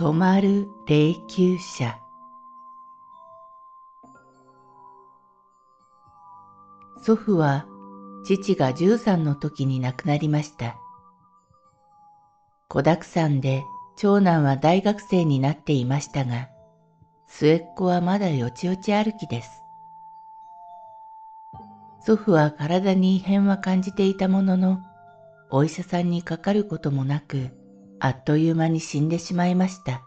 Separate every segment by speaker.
Speaker 1: 止まる霊柩車祖父は父が13の時に亡くなりました。子沢山で長男は大学生になっていましたが、末っ子はまだよちよち歩きです。祖父は体に異変は感じていたものの、お医者さんにかかることもなく、あっという間に死んでしまいました。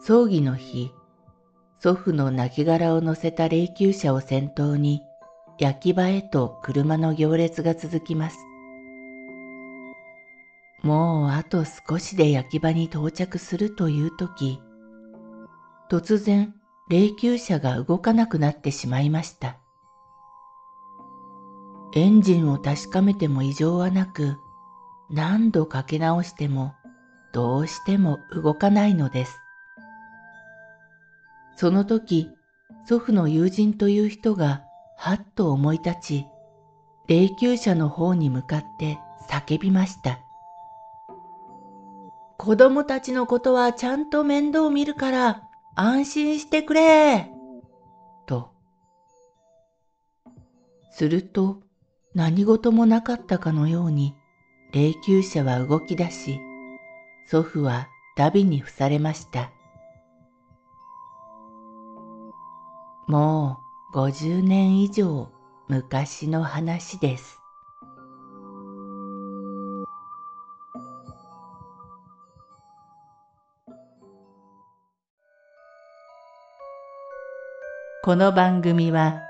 Speaker 1: 葬儀の日、祖父の亡骸を乗せた霊柩車を先頭に焼き場へと車の行列が続きます。もうあと少しで焼き場に到着するという時、突然霊柩車が動かなくなってしまいました。エンジンを確かめても異常はなく、何度かけ直してもどうしても動かないのです。その時、祖父の友人という人がはっと思い立ち、霊柩車の方に向かって叫びました。子供たちのことはちゃんと面倒見るから安心してくれと。すると何事もなかったかのように霊柩車は動き出し、祖父はダビに付されました。もう50年以上昔の話です。この番組は